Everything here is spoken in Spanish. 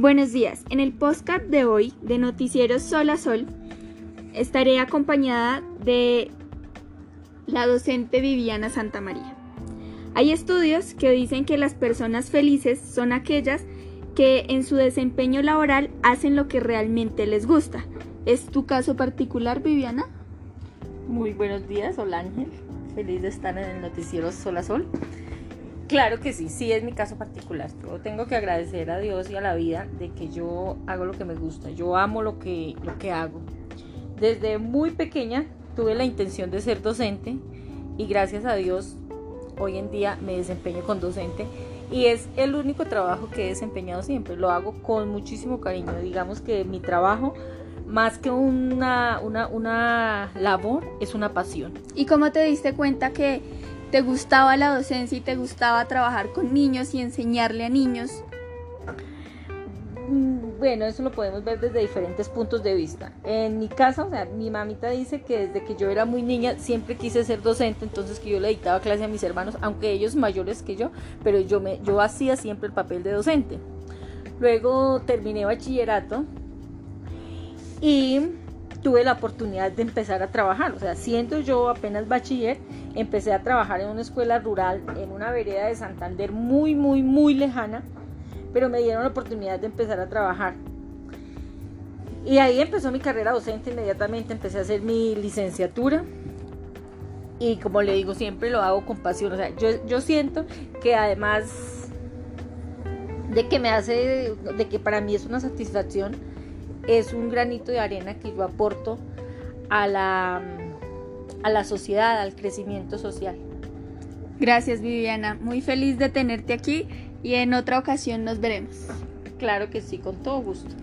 Buenos días. En el podcast de hoy de Noticieros Sol a Sol estaré acompañada de la docente Viviana Santa María. Hay estudios que dicen que las personas felices son aquellas que en su desempeño laboral hacen lo que realmente les gusta. ¿Es tu caso particular, Viviana? Muy buenos días, hola Ángel. Feliz de estar en el noticiero Sol a Sol. Claro que sí, sí es mi caso particular. Tengo que agradecer a Dios y a la vida de que yo hago lo que me gusta. Yo amo lo que, lo que hago. Desde muy pequeña tuve la intención de ser docente y gracias a Dios hoy en día me desempeño con docente y es el único trabajo que he desempeñado siempre. Lo hago con muchísimo cariño. Digamos que mi trabajo, más que una, una, una labor, es una pasión. ¿Y cómo te diste cuenta que te gustaba la docencia y te gustaba trabajar con niños y enseñarle a niños? Mm, bueno, eso lo podemos ver desde diferentes puntos de vista. En mi casa, o sea, mi mamita dice que desde que yo era muy niña siempre quise ser docente, entonces que yo le dictaba clase a mis hermanos, aunque ellos mayores que yo, pero yo me yo hacía siempre el papel de docente. Luego terminé bachillerato y tuve la oportunidad de empezar a trabajar. O sea, siendo yo apenas bachiller, empecé a trabajar en una escuela rural, en una vereda de Santander muy, muy, muy lejana, pero me dieron la oportunidad de empezar a trabajar. Y ahí empezó mi carrera docente, inmediatamente empecé a hacer mi licenciatura. Y como le digo, siempre lo hago con pasión. O sea, yo, yo siento que además de que me hace, de que para mí es una satisfacción, es un granito de arena que yo aporto a la, a la sociedad, al crecimiento social. Gracias Viviana, muy feliz de tenerte aquí y en otra ocasión nos veremos. Claro que sí, con todo gusto.